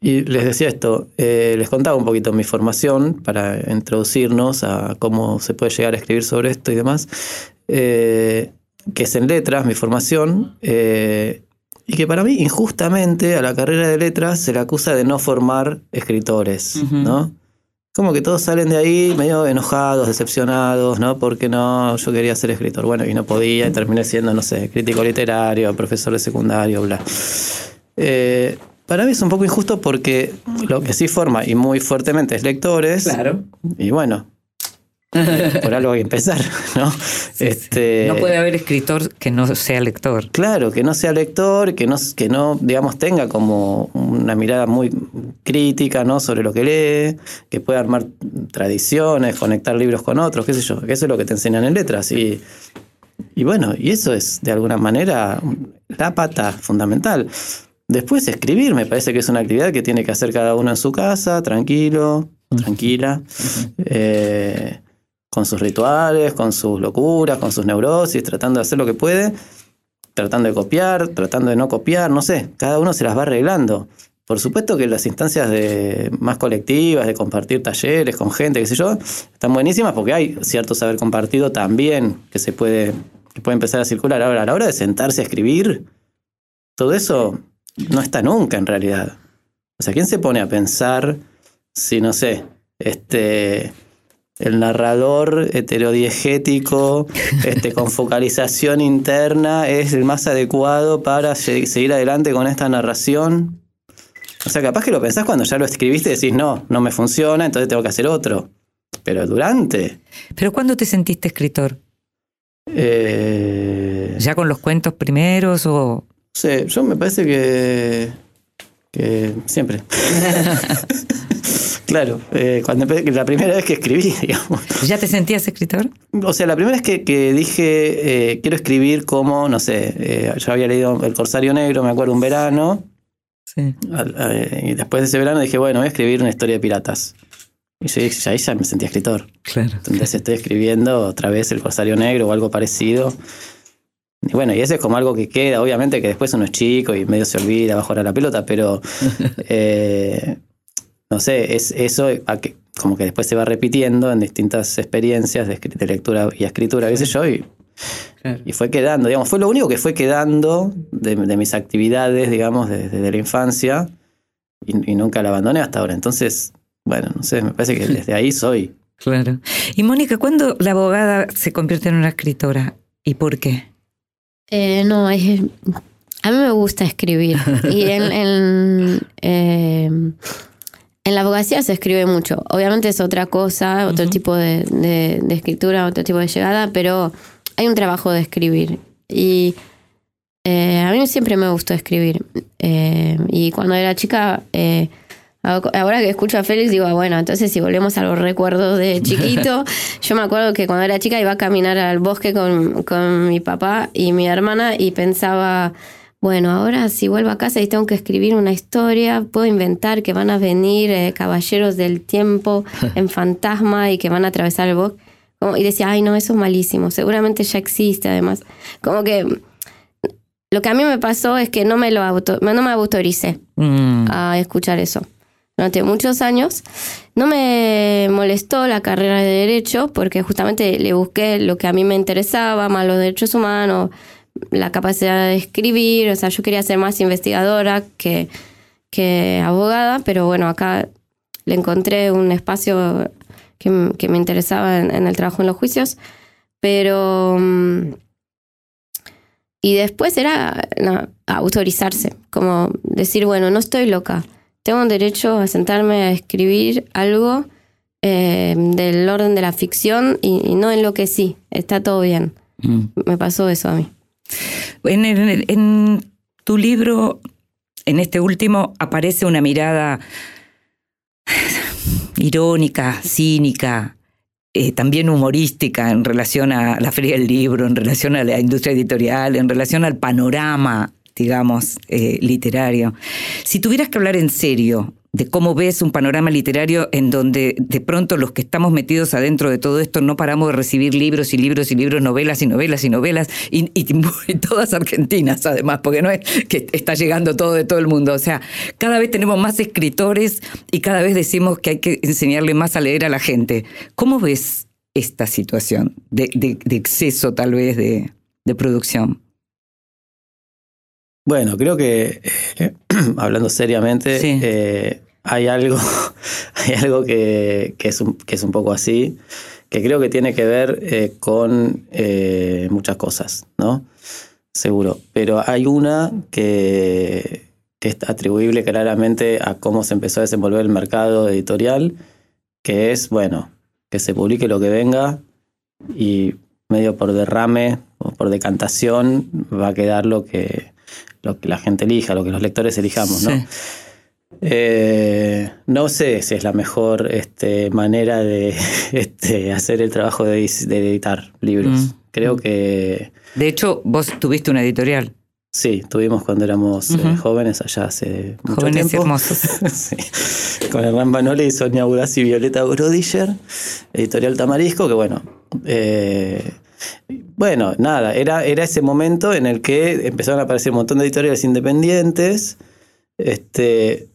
y les decía esto, eh, les contaba un poquito mi formación para introducirnos a cómo se puede llegar a escribir sobre esto y demás, eh, que es en letras, mi formación, eh, y que para mí injustamente a la carrera de letras se le acusa de no formar escritores. ¿no? Como que todos salen de ahí medio enojados, decepcionados, ¿no? Porque no, yo quería ser escritor. Bueno, y no podía, y terminé siendo, no sé, crítico literario, profesor de secundario, bla. Eh, para mí es un poco injusto porque lo que sí forma, y muy fuertemente, es lectores. Y bueno, por algo hay que empezar, ¿no? este, No puede haber escritor que no sea lector. Claro, que no sea lector, que no, que no, digamos, tenga como una mirada muy crítica, ¿no? Sobre lo que lee, que pueda armar tradiciones, conectar libros con otros, qué sé yo, que eso es lo que te enseñan en letras. Y, y bueno, y eso es de alguna manera la pata fundamental. Después escribir, me parece que es una actividad que tiene que hacer cada uno en su casa, tranquilo, tranquila, eh, con sus rituales, con sus locuras, con sus neurosis, tratando de hacer lo que puede, tratando de copiar, tratando de no copiar, no sé, cada uno se las va arreglando. Por supuesto que las instancias de, más colectivas, de compartir talleres con gente, qué sé yo, están buenísimas porque hay cierto saber compartido también que se puede, que puede empezar a circular. Ahora, a la hora de sentarse a escribir, todo eso no está nunca en realidad. O sea, ¿quién se pone a pensar si, no sé, este, el narrador heterodiegético, este, con focalización interna, es el más adecuado para se- seguir adelante con esta narración? O sea, capaz que lo pensás cuando ya lo escribiste y decís, no, no me funciona, entonces tengo que hacer otro. Pero durante... ¿Pero cuándo te sentiste escritor? eh, ¿Ya con los cuentos primeros o...? Sí, yo me parece que, que siempre. claro, eh, cuando la primera vez que escribí, digamos. ¿Ya te sentías escritor? O sea, la primera vez que, que dije eh, quiero escribir como, no sé, eh, yo había leído El Corsario Negro, me acuerdo, un verano, Sí. al- eh, y después de ese verano dije, bueno, voy a escribir una historia de piratas. Y yo dije, ahí ya me sentía escritor. Claro. Entonces estoy escribiendo otra vez El Corsario Negro o algo parecido. Y bueno, y ese es como algo que queda, obviamente que después uno es chico y medio se olvida, va a jugar a la pelota, pero no sé, es eso a que, como que después se va repitiendo en distintas experiencias de, de lectura y escritura, qué sé yo, y Claro. Y fue quedando, digamos, fue lo único que fue quedando de, de mis actividades, digamos, desde, desde la infancia y, y nunca la abandoné hasta ahora. Entonces, bueno, no sé, me parece que desde ahí soy. Claro. Y Mónica, ¿cuándo la abogada se convierte en una escritora? ¿Y por qué? Eh, no, es, a mí me gusta escribir. Y en, en, eh, en la abogacía se escribe mucho. Obviamente es otra cosa, otro tipo de, de- de escritura, otro tipo de llegada, pero hay un trabajo de escribir. Y eh, a mí siempre me gustó escribir. Eh, y cuando era chica, eh, ahora que escucho a Félix, digo, ah, bueno, entonces si volvemos a los recuerdos de chiquito, yo me acuerdo que cuando era chica iba a caminar al bosque con, con mi papá y mi hermana y pensaba, bueno, ahora si vuelvo a casa y tengo que escribir una historia, puedo inventar que van a venir eh, caballeros del tiempo en fantasma y que van a atravesar el bosque. Como- y decía, ay, no, eso es malísimo, seguramente ya existe además. Como que lo que a mí me pasó es que no me lo auto, no me autoricé Mm, a escuchar eso. Durante muchos años no me molestó la carrera de derecho porque justamente le busqué lo que a mí me interesaba, más los derechos humanos, la capacidad de escribir, o sea, yo quería ser más investigadora que, que abogada, pero bueno, acá le encontré un espacio que, que me interesaba en, en el trabajo en los juicios, pero... mm, y después era no, autorizarse, como decir, bueno, no estoy loca, tengo un derecho a sentarme a escribir algo eh, del orden de la ficción y, y no en lo que sí, está todo bien. mm. Me pasó eso a mí. En, tu libro, en este último, aparece una mirada irónica, cínica, eh, también humorística en relación a la feria del libro, en relación a la industria editorial, en relación al panorama, digamos, eh, literario. Si tuvieras que hablar en serio de cómo ves un panorama literario en donde de pronto los que estamos metidos adentro de todo esto no paramos de recibir libros y libros y libros, novelas y novelas y novelas, y, y- y todas argentinas además, porque no es que está llegando todo de todo el mundo. O sea, cada vez tenemos más escritores y cada vez decimos que hay que enseñarle más a leer a la gente. ¿Cómo ves esta situación de, de- de exceso tal vez de, de producción? Bueno, creo que, eh, hablando seriamente, Sí. eh, hay algo, hay algo que, es un, que es un poco así, que creo que tiene que ver eh, con eh, muchas cosas, ¿no? Seguro. Pero hay una que, que es atribuible claramente a cómo se empezó a desenvolver el mercado editorial, que es, bueno, que se publique lo que venga y medio por derrame o por decantación va a quedar lo que, lo que la gente elija, lo que los lectores elijamos, ¿no? Sí. Eh, no sé si es la mejor este, manera de este, hacer el trabajo de, edi- de editar libros. Mm. Creo que De hecho, vos tuviste una editorial, sí, tuvimos cuando éramos eh, jóvenes allá hace mucho Jóvenes tiempo. Hermosos. Sí. Con Hernán Banole y Sonia Uraz y Violeta Brodischer, editorial Tamarisco, que bueno. eh, bueno, nada, era, era ese momento en el que empezaron a aparecer un montón de editoriales independientes. Este,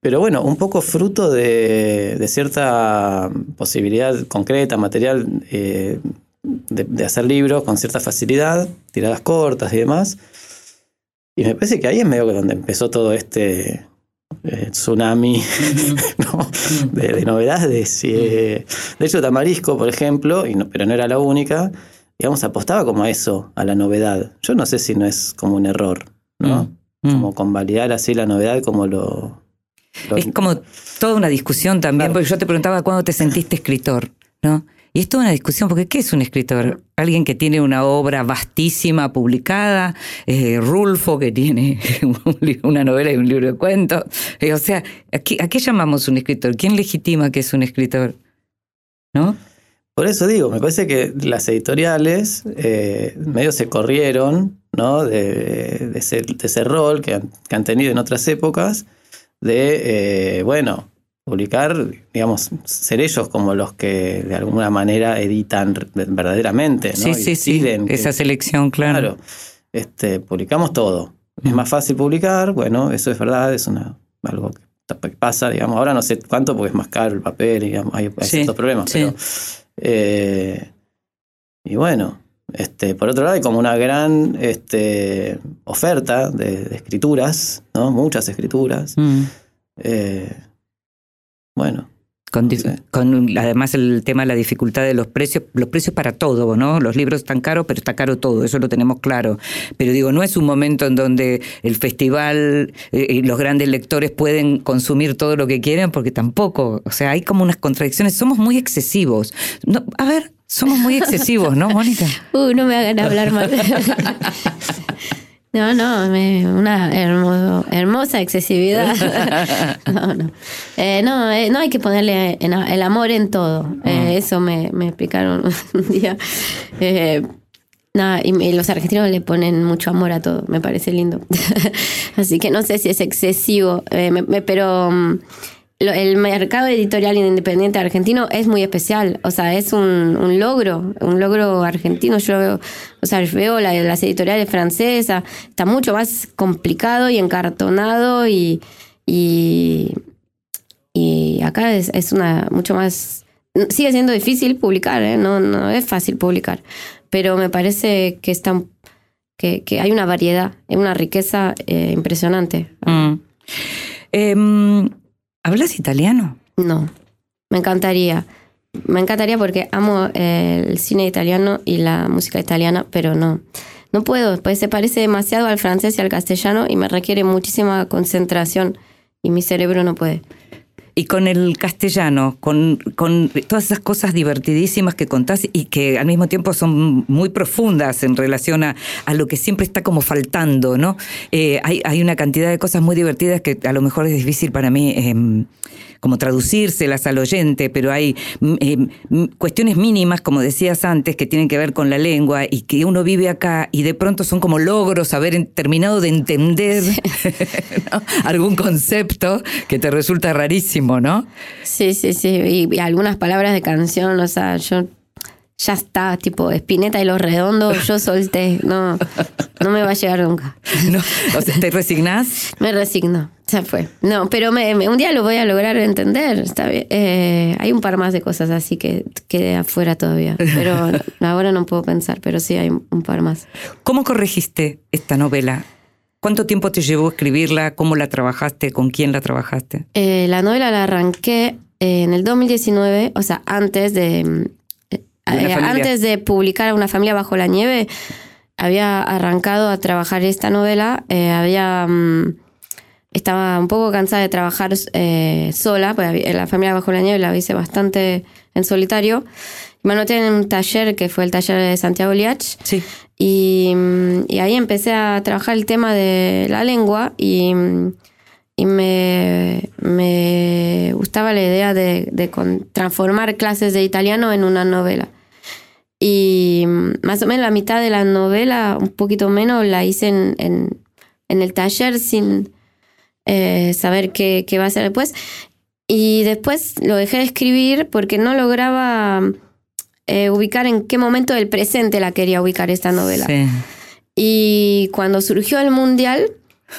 pero bueno, un poco fruto de, de cierta posibilidad concreta, material, eh, de, de hacer libros con cierta facilidad, tiradas cortas y demás. Y me parece que ahí es medio que donde empezó todo este eh, tsunami ¿no? de, de novedades. Y, eh, de hecho, Tamarisco, por ejemplo, y no- pero no era la única, digamos, apostaba como a eso, a la novedad. Yo no sé si no es como un error, ¿no? Mm. Como convalidar así la novedad como lo... Es como toda una discusión también, Claro. porque yo te preguntaba cuándo te sentiste escritor, ¿no? Y es toda una discusión, porque ¿qué es un escritor? Alguien que tiene una obra vastísima publicada, eh, Rulfo que tiene una novela y un libro de cuentos. Eh, o sea, ¿a qué, ¿a qué llamamos un escritor? ¿Quién legitima que es un escritor? ¿No? Por eso digo, me parece que las editoriales eh, medio se corrieron ¿no? de, de ese, de ese rol que han, que han tenido en otras épocas de, eh, bueno, publicar, digamos, ser ellos como los que de alguna manera editan verdaderamente. ¿no? Sí, sí, sí. que- Esa selección, claro. Claro, este, publicamos todo. Es más fácil publicar, bueno, eso es verdad, es una, algo que que pasa, digamos. Ahora no sé cuánto porque es más caro el papel, digamos, hay, hay Sí, ciertos problemas, sí. pero. eh, y bueno, Este, por otro lado, hay como una gran este, oferta de, de escrituras, ¿no? Muchas escrituras. Mm. Eh, bueno, Con, con además el tema de la dificultad de los precios, los precios para todo, ¿no? Los libros están caros, pero está caro todo, eso lo tenemos claro. Pero digo, no es un momento en donde el festival eh, y los grandes lectores pueden consumir todo lo que quieren, porque tampoco, o sea, hay como unas contradicciones, somos muy excesivos. No, a ver, somos muy excesivos, ¿no, Mónica? Uh, no me hagan hablar mal. No, no, me- una hermoso- hermosa excesividad. No, no. Eh, no, eh, no hay que ponerle en- el amor en todo. Eh, eso me, me explicaron un día. Nada, y, y los argentinos le ponen mucho amor a todo, me parece lindo. Así que no sé si es excesivo, me- me- pero mm, el mercado editorial independiente argentino es muy especial. O sea, es un, un logro, un logro argentino. Yo veo, o sea, veo la- las editoriales francesas, está mucho más complicado y encartonado y, y, y acá es, es una mucho más. Sigue siendo difícil publicar, ¿eh? no, no es fácil publicar, pero me parece que está que, que hay una variedad, una riqueza eh, impresionante. Mm. Em, ¿Hablas italiano? No, me encantaría. Me encantaría porque amo eh, el cine italiano y la música italiana, pero no. No puedo, pues se parece demasiado al francés y al castellano y me requiere muchísima concentración y mi cerebro no puede. Y con el castellano, con, con todas esas cosas divertidísimas que contás y que al mismo tiempo son muy profundas en relación a, a lo que siempre está como faltando, ¿no? Eh, hay, hay una cantidad de cosas muy divertidas que a lo mejor es difícil para mí em, como traducírselas al oyente, pero hay mm, em, mm, cuestiones mínimas, como decías antes, que tienen que ver con la lengua y que uno vive acá y de pronto son como logros haber terminado de entender ¿no? algún concepto que te resulta rarísimo, ¿no? Sí, sí, sí. Y, y algunas palabras de canción, o sea, yo ya está, tipo Espineta y los redondos, yo solté. No, no me va a llegar nunca. No, o sea, ¿Te resignás? Me resigno, ya fue. No, pero me- me- un día lo voy a lograr entender. Está bien. Eh, hay un par más de cosas así que quedé afuera todavía. Pero ahora no puedo pensar, pero sí hay un par más. ¿Cómo corregiste esta novela? ¿Cuánto tiempo te llevó escribirla? ¿Cómo la trabajaste? ¿Con quién la trabajaste? Eh, la novela la arranqué en el 2019, o sea, antes de. eh, eh, antes de publicar Una familia bajo la nieve, había arrancado a trabajar esta novela. eh, había. mm, estaba un poco cansada de trabajar eh, sola, porque había- la familia bajo la nieve la hice bastante en solitario. Me anoté en un taller que fue el taller de Santiago Liach. Sí. Y, mm, y ahí empecé a trabajar el tema de la lengua y, mm, y me, me gustaba la idea de, de con- transformar clases de italiano en una novela. Y mm, más o menos la mitad de la novela, un poquito menos, la hice en, en, en el taller sin eh, saber qué, qué va a hacer después. Y después lo dejé de escribir porque no lograba eh, ubicar en qué momento del presente la quería ubicar esta novela. Sí. Y cuando surgió el mundial,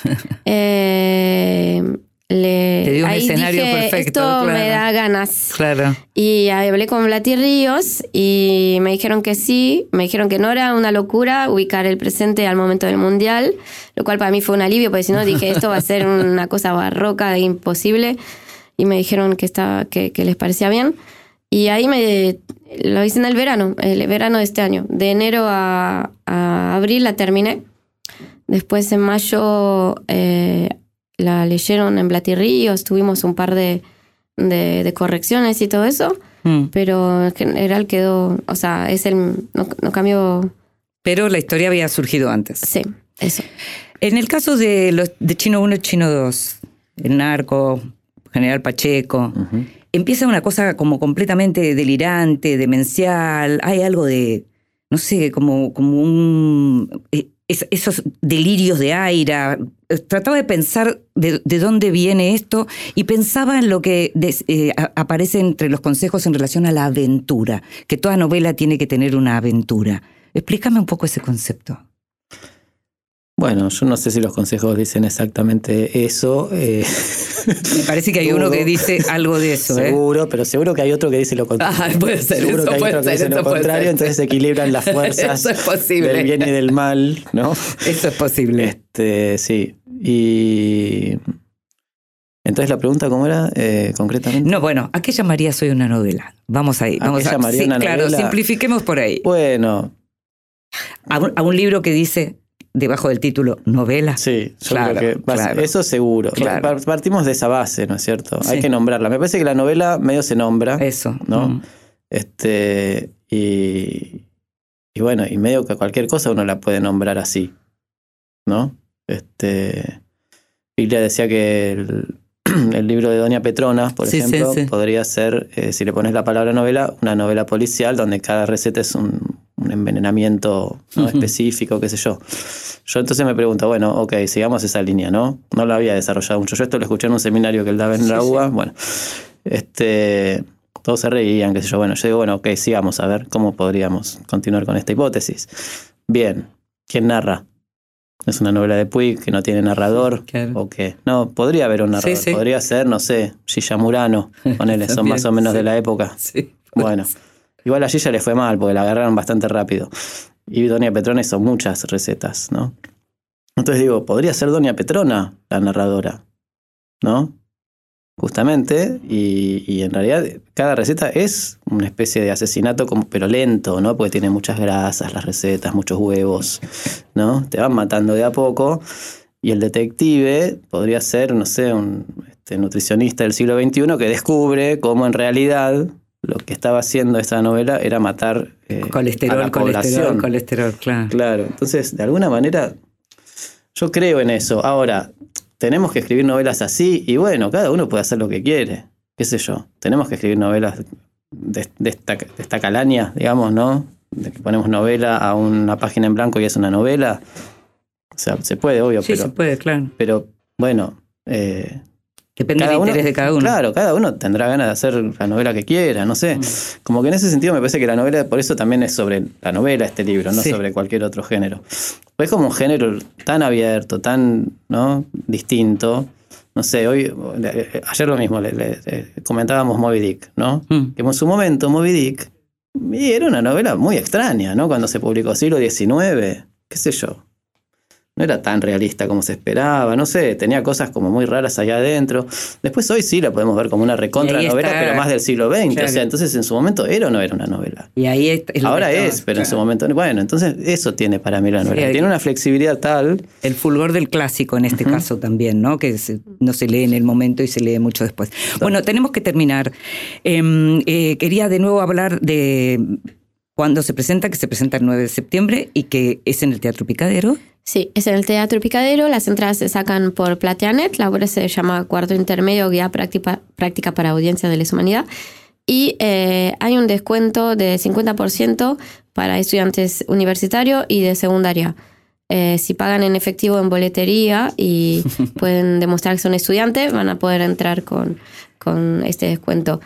eh, le, Te dio un ahí escenario dije, perfecto, Esto claro. me da ganas. Claro. Y hablé con Blati Ríos y me dijeron que sí, me dijeron que no era una locura ubicar el presente al momento del mundial, lo cual para mí fue un alivio, porque si no dije esto va a ser una cosa barroca e imposible. Y me dijeron que, estaba, que, que les parecía bien. Y ahí me lo hice en el verano, el verano de este año. De enero a, a abril la terminé. Después en mayo eh, la leyeron en Blatirríos, tuvimos un par de, de, de correcciones y todo eso, Mm. pero en general quedó, o sea, es el, no, no cambió, Pero la historia había surgido antes. sí, eso. En el caso de los de Chino 1 y Chino 2, el narco, General Pacheco, empieza una cosa como completamente delirante, demencial, hay algo de, no sé, como, como un... eh, es- esos delirios de aira. Eh, Trataba de pensar de, de dónde viene esto y pensaba en lo que des- eh, aparece entre los consejos en relación a la aventura, que toda novela tiene que tener una aventura. Explícame un poco ese concepto. Bueno, yo no sé si los consejos dicen exactamente eso. eh, Me parece que hay uno que dice algo de eso, ¿eh? seguro, pero seguro que hay otro que dice lo contrario. Ah, puede ser, seguro eso que hay puede otro que dice lo contrario, ser. entonces se equilibran las fuerzas Eso es posible. del bien y del mal, ¿no? Eso es posible. Este, sí. Y entonces la pregunta, ¿cómo era eh, concretamente? No, bueno, ¿a qué llamarías hoy una novela? Vamos ahí. ¿A Vamos qué a, llamaría sí, una claro, novela? simplifiquemos por ahí. Bueno, A un, a un libro que dice debajo del título novela. sí, yo Claro, creo que claro. eso seguro. Claro. Partimos de esa base, ¿no es cierto? Hay que nombrarla. Me parece que la novela medio se nombra. Eso. ¿no? Mm. Este, y, y bueno, y medio que cualquier cosa uno la puede nombrar así, ¿no? Este, Biblia decía que el, el libro de Doña Petrona, por sí, ejemplo, sí. podría ser, eh, si le pones la palabra novela, una novela policial donde cada receta es un, un envenenamiento ¿no? Específico, qué sé yo. Yo entonces me pregunto, bueno, ok, sigamos esa línea, ¿no? No lo había desarrollado mucho. Yo esto lo escuché en un seminario que él daba en Sí, la sí. UBA. Bueno, este, todos se reían, qué sé yo. Bueno, yo digo, bueno, ok, sigamos a ver cómo podríamos continuar con esta hipótesis. Bien, ¿quién narra? ¿Es una novela de Puig que no tiene narrador? Claro. ¿O qué? No, podría haber un narrador. Sí, sí. Podría ser, no sé, Gilla Murano. Ponele, son También, más o menos sí. de la época. Sí. Bueno, igual a Gilla le fue mal porque la agarraron bastante rápido. Y Doña Petrona hizo muchas recetas, ¿no? Entonces digo, podría ser Doña Petrona la narradora, ¿no? Justamente, y, y en realidad cada receta es una especie de asesinato, como, pero lento, ¿no? Porque tiene muchas grasas, las recetas, muchos huevos, ¿no? Te van matando de a poco. Y el detective podría ser, no sé, un este, nutricionista del siglo XXI que descubre cómo en realidad lo que estaba haciendo esta novela era matar eh, a Colesterol, la colesterol, colesterol, claro. Claro, entonces de alguna manera yo creo en eso. Ahora, tenemos que escribir novelas así y bueno, cada uno puede hacer lo que quiere, qué sé yo. Tenemos que escribir novelas de, de esta, de esta calaña, digamos, ¿no? De que ponemos novela a una página en blanco y es una novela. O sea, se puede, obvio, Sí, pero, se puede, claro. pero bueno, eh, Depende del interés de cada uno. Claro, cada uno tendrá ganas de hacer la novela que quiera, no sé. Mm. Como que en ese sentido me parece que la novela, por eso también es sobre la novela este libro, no Sí. sobre cualquier otro género. Pues es como un género tan abierto, tan ¿no? distinto. No sé, hoy, ayer lo mismo, le, le- le comentábamos Moby Dick, ¿no? Mm. Que en su momento Moby Dick era una novela muy extraña, ¿no? Cuando se publicó siglo XIX, qué sé yo. No era tan realista como se esperaba, no sé, tenía cosas como muy raras allá adentro. Después hoy sí la podemos ver como una recontra novela, está- pero más del siglo XX. Claro. O sea, entonces en su momento era o no era una novela. Y ahí es, Ahora es, pero en su momento. Bueno, entonces eso tiene para mí la novela. tiene una flexibilidad tal. El fulgor del clásico en este caso también, ¿no? Que se- no se lee en el momento y se lee mucho después. Bueno, tenemos que terminar. Em, eh, quería de nuevo hablar de cuándo se presenta, que se presenta el 9 de septiembre y que es en el Teatro Picadero. Sí, es en el Teatro Picadero. Las entradas se sacan por Plateanet. La obra se llama Cuarto Intermedio, Guía Práctica, Práctica para Audiencia de la Humanidad. Y eh, hay un descuento de 50% para estudiantes universitarios y de secundaria. Eh, si pagan en efectivo en boletería y pueden demostrar que son estudiantes, van a poder entrar con, con este descuento.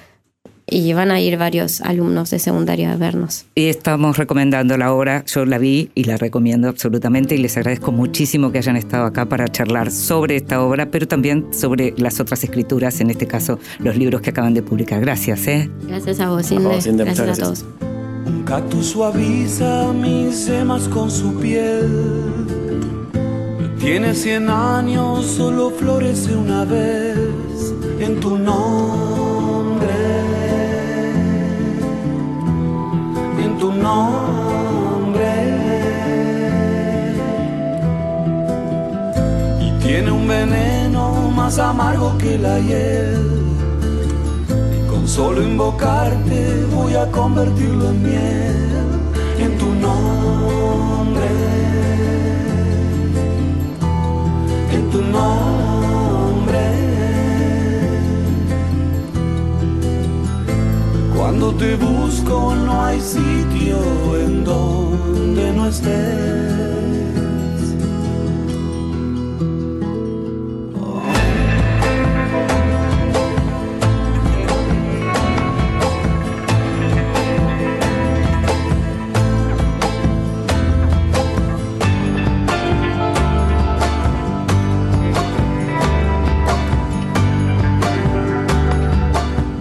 Y van a ir varios alumnos de secundaria a vernos. Y estamos recomendando la obra, yo la vi y la recomiendo absolutamente y les agradezco muchísimo que hayan estado acá para charlar sobre esta obra, pero también sobre las otras escrituras, en este caso los libros que acaban de publicar. Gracias. ¿eh? Gracias a vos, Inde. vos, Inde, muchas gracias a todos. Un cactus suaviza mis semas con su piel. Tiene cien años, solo florece una vez en tu nombre. Nombre. Y tiene un veneno más amargo que la hiel. Con solo invocarte voy a convertirlo en miel en tu nombre. En tu nombre. Cuando te busco no hay sitio en donde no estés.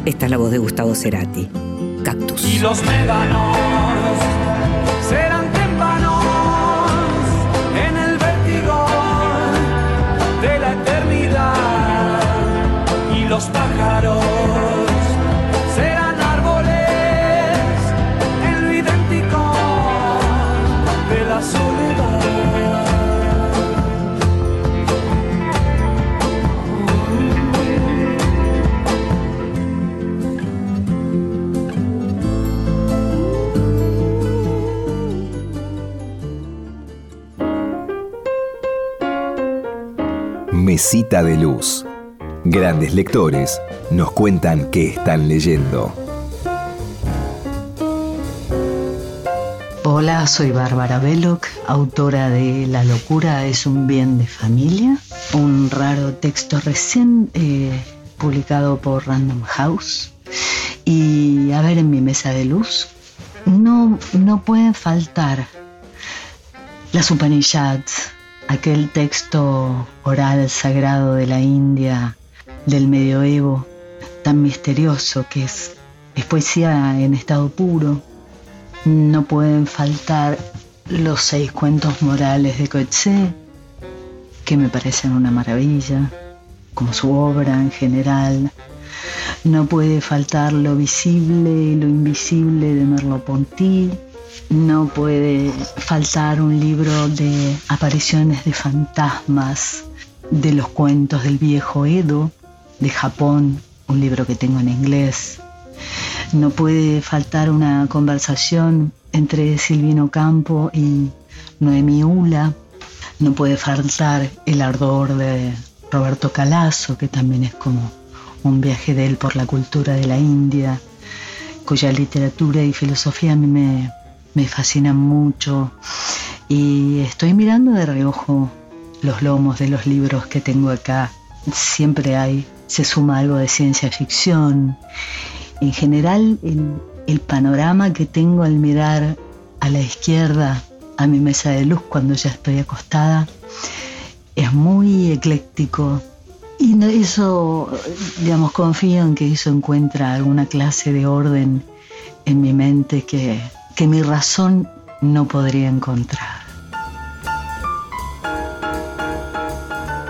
Esta es la voz de Gustavo Cerati. Los médanos serán témpanos en el vértigo de la eternidad. Y los pájaros Mesita de Luz. Grandes lectores nos cuentan qué están leyendo. Hola, soy Bárbara Belloc, autora de La locura es un bien de familia, un raro texto recién eh, publicado por Random House. Y a ver, en mi mesa de luz, no, no pueden faltar las Upanishads, aquel texto oral sagrado de la India del medioevo, tan misterioso que es, es poesía en estado puro. No pueden faltar los seis cuentos morales de Coetzee, que me parecen una maravilla, como su obra en general. No puede faltar lo visible y lo invisible de Merleau-Ponty. No puede faltar un libro de apariciones de fantasmas, de los cuentos del viejo Edo, de Japón, un libro que tengo en inglés. No puede faltar una conversación entre Silvino Campo y Noemí Ula. No puede faltar el ardor de Roberto Calazo, que también es como un viaje de él por la cultura de la India, cuya literatura y filosofía a mí me, me fascinan mucho. Y estoy mirando de reojo los lomos de los libros que tengo acá. Siempre hay, se suma algo de ciencia ficción. En general, el, el panorama que tengo al mirar a la izquierda a mi mesa de luz cuando ya estoy acostada es muy ecléctico. Y eso, digamos, confío en que eso encuentra alguna clase de orden en mi mente que, que mi razón no podría encontrar.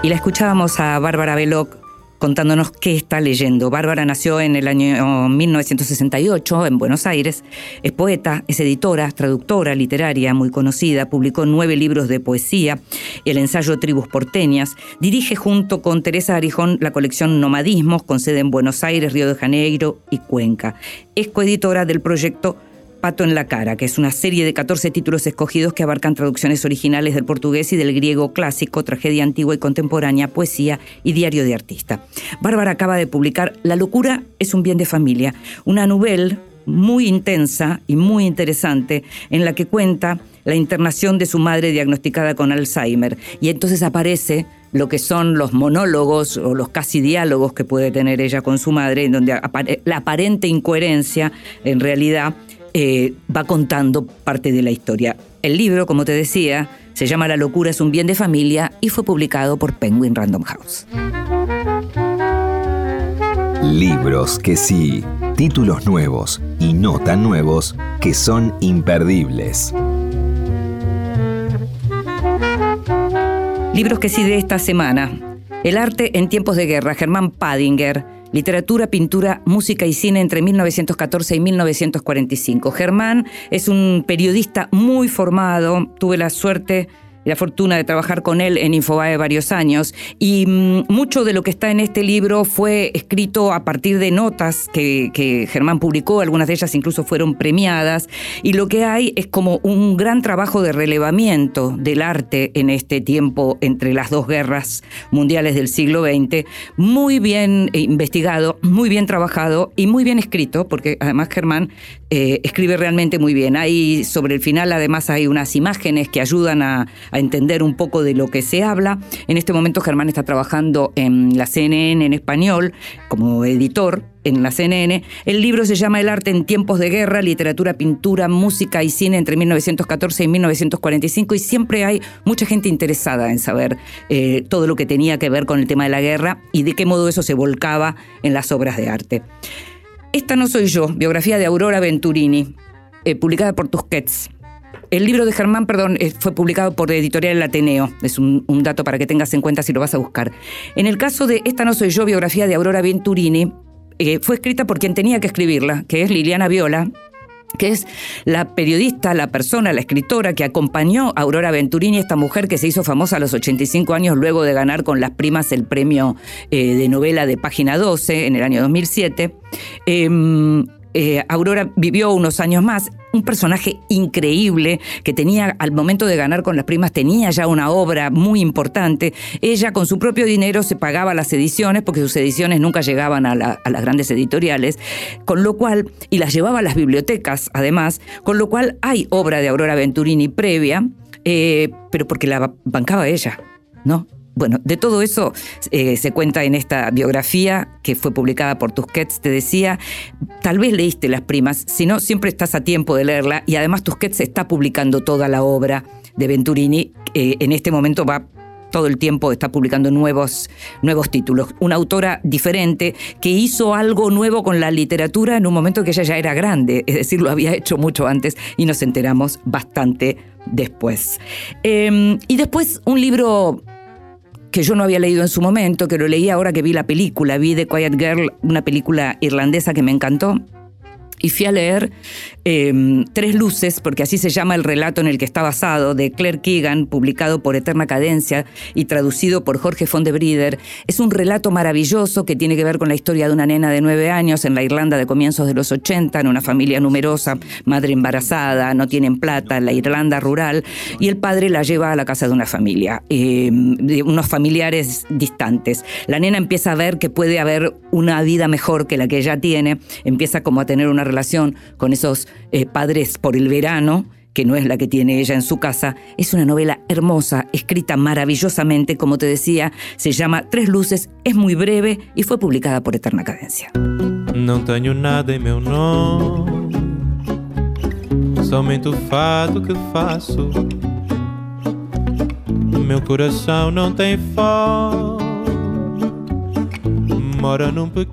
Y la escuchábamos a Bárbara Veloc contándonos qué está leyendo. Bárbara nació en el año 1968 en Buenos Aires. Es poeta, es editora, traductora literaria muy conocida. Publicó nueve libros de poesía y el ensayo Tribus Porteñas. Dirige junto con Teresa Arijón la colección Nomadismos con sede en Buenos Aires, Río de Janeiro y Cuenca. Es coeditora del proyecto Pato en la cara, que es una serie de 14 títulos escogidos que abarcan traducciones originales del portugués y del griego clásico, tragedia antigua y contemporánea, poesía y diario de artista. Bárbara acaba de publicar La locura es un bien de familia, una novela muy intensa y muy interesante en la que cuenta la internación de su madre diagnosticada con Alzheimer y entonces aparece lo que son los monólogos o los casi diálogos que puede tener ella con su madre, en donde la aparente incoherencia en realidad eh, va contando parte de la historia. El libro, como te decía, se llama La locura es un bien de familia y fue publicado por Penguin Random House. Libros que sí, títulos nuevos y no tan nuevos que son imperdibles. Libros que sí de esta semana. El arte en tiempos de guerra, Germán Padinger. Literatura, pintura, música y cine entre 1914 y 1945. Germán es un periodista muy formado. Tuve la suerte la fortuna de trabajar con él en Infobae varios años. Y mm, mucho de lo que está en este libro fue escrito a partir de notas que, Germán publicó, algunas de ellas incluso fueron premiadas. Y lo que hay es como un gran trabajo de relevamiento del arte en este tiempo entre las dos guerras mundiales del siglo XX, muy bien eh, investigado, muy bien trabajado y muy bien escrito, porque además Germán eh, escribe realmente muy bien. Hay sobre el final además hay unas imágenes que ayudan a, a entender un poco de lo que se habla. En este momento Germán está trabajando en la CNN en español como editor en la CNN. El libro se llama El arte en tiempos de guerra, literatura, pintura, música y cine entre 1914 y 1945 y siempre hay mucha gente interesada en saber eh, todo lo que tenía que ver con el tema de la guerra y de qué modo eso se volcaba en las obras de arte. Esta no soy yo, biografía de Aurora Venturini, eh, publicada por Tusquets. El libro de Germán, perdón, eh, fue publicado por Editorial El Ateneo. Es un, dato para que tengas en cuenta si lo vas a buscar. En el caso de Esta no soy yo, biografía de Aurora Venturini, eh, fue escrita por quien tenía que escribirla, que es Liliana Viola, que es la periodista, la persona, la escritora que acompañó a Aurora Venturini, esta mujer que se hizo famosa a los 85 años luego de ganar con las primas el premio eh, de novela de página 12 en el año 2007. Eh, eh, Aurora vivió unos años más, un personaje increíble que tenía, al momento de ganar con las primas, tenía ya una obra muy importante. Ella con su propio dinero se pagaba las ediciones, porque sus ediciones nunca llegaban a, la, a las grandes editoriales, con lo cual, y las llevaba a las bibliotecas además, con lo cual hay obra de Aurora Venturini previa, eh, pero porque la bancaba ella, ¿no? Bueno, de todo eso eh, se cuenta en esta biografía que fue publicada por Tusquets. Te decía, tal vez leíste Las Primas, si no, siempre estás a tiempo de leerla. Y además Tusquets está publicando toda la obra de Venturini. Eh, en este momento va todo el tiempo está publicando nuevos, nuevos títulos. Una autora diferente que hizo algo nuevo con la literatura en un momento que ella ya era grande, es decir, lo había hecho mucho antes y nos enteramos bastante después. Eh, y después un libro que yo no había leído en su momento, que lo leí ahora que vi la película, vi The Quiet Girl, una película irlandesa que me encantó. Y fui a leer eh, Tres Luces, porque así se llama el relato en el que está basado, de Claire Keegan, publicado por Eterna Cadencia y traducido por Jorge Fondebrider. Es un relato maravilloso que tiene que ver con la historia de una nena de nueve años en la Irlanda de comienzos de los 80, en una familia numerosa, madre embarazada, no tienen plata, en la Irlanda rural, y el padre la lleva a la casa de una familia, eh, de unos familiares distantes. La nena empieza a ver que puede haber una vida mejor que la que ella tiene, empieza como a tener una relación con esos eh, padres por el verano, que no es la que tiene ella en su casa, es una novela hermosa, escrita maravillosamente, como te decía, se llama Tres Luces, es muy breve y fue publicada por Eterna Cadencia. Não tenho nada em meu nome, somente o fado que faço. Meu coração não tem.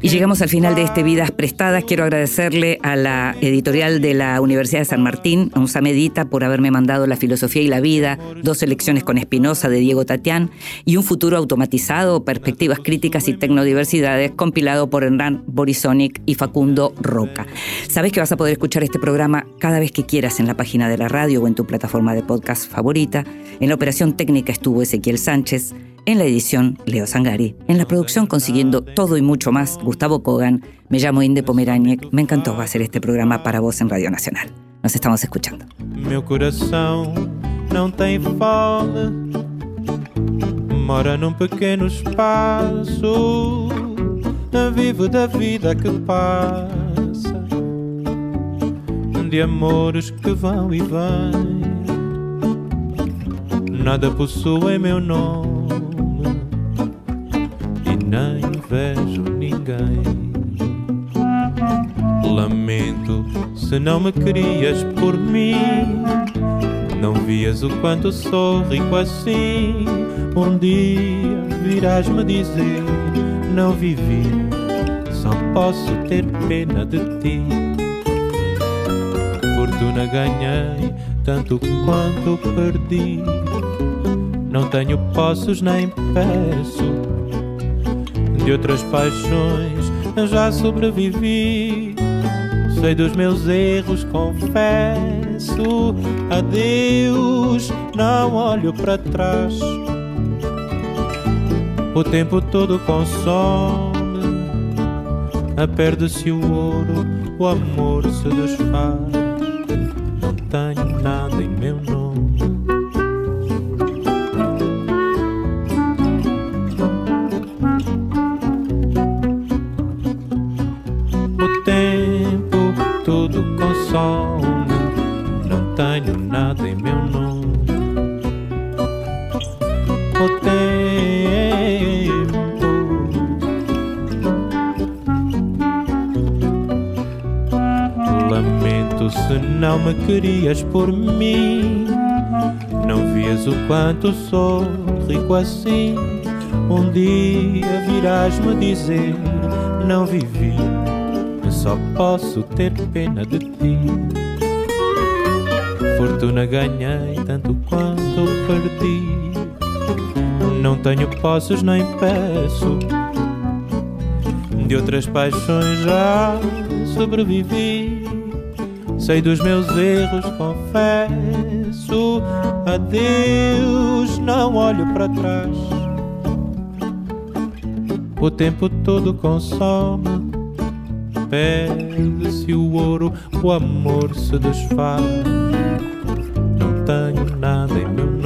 Y llegamos al final de este Vidas Prestadas. Quiero agradecerle a la editorial de la Universidad de San Martín, a Unsamedita, por haberme mandado La Filosofía y la Vida, dos selecciones con Espinosa de Diego Tatián y Un futuro automatizado, Perspectivas críticas y tecnodiversidades, compilado por Hernán Borisonic y Facundo Roca. Sabes que vas a poder escuchar este programa cada vez que quieras en la página de la radio o en tu plataforma de podcast favorita. En la operación técnica estuvo Ezequiel Sánchez. En la edición, Leo Sangari. En la producción, consiguiendo todo y mucho más, Gustavo Kogan. Me llamo Inde Pomeraniec. Me encantó hacer este programa para vos en Radio Nacional. Nos estamos escuchando. Meu coração não tem fome, mora num pequeno espaço. Vivo da vida que passa, de amores que vão e vêm. Nada possui meu nome nem vejo ninguém. Lamento se não me querias por mim. Não vias o quanto sou rico assim. Um dia virás me dizer: Não vivi, só posso ter pena de ti. Fortuna ganhei, tanto quanto perdi. Não tenho posses nem peço de outras paixões já sobrevivi. Sei dos meus erros, confesso. Adeus, não olho para trás. O tempo todo consome. Perde-se o ouro, o amor se desfaz. Não tenho nada em meu nome. Não tenho nada em meu nome. O tempo lamento se não me querias por mim. Não vias o quanto sou rico assim. Um dia virás me dizer: Não vivi, só posso ter pena de ti. Fortuna ganhei tanto quanto perdi. Não tenho posses nem peço. De outras paixões já sobrevivi. Sei dos meus erros, confesso. Adeus, não olho para trás. O tempo todo consome. Perde-se o ouro, o amor se desfaz. Não tenho nada em meu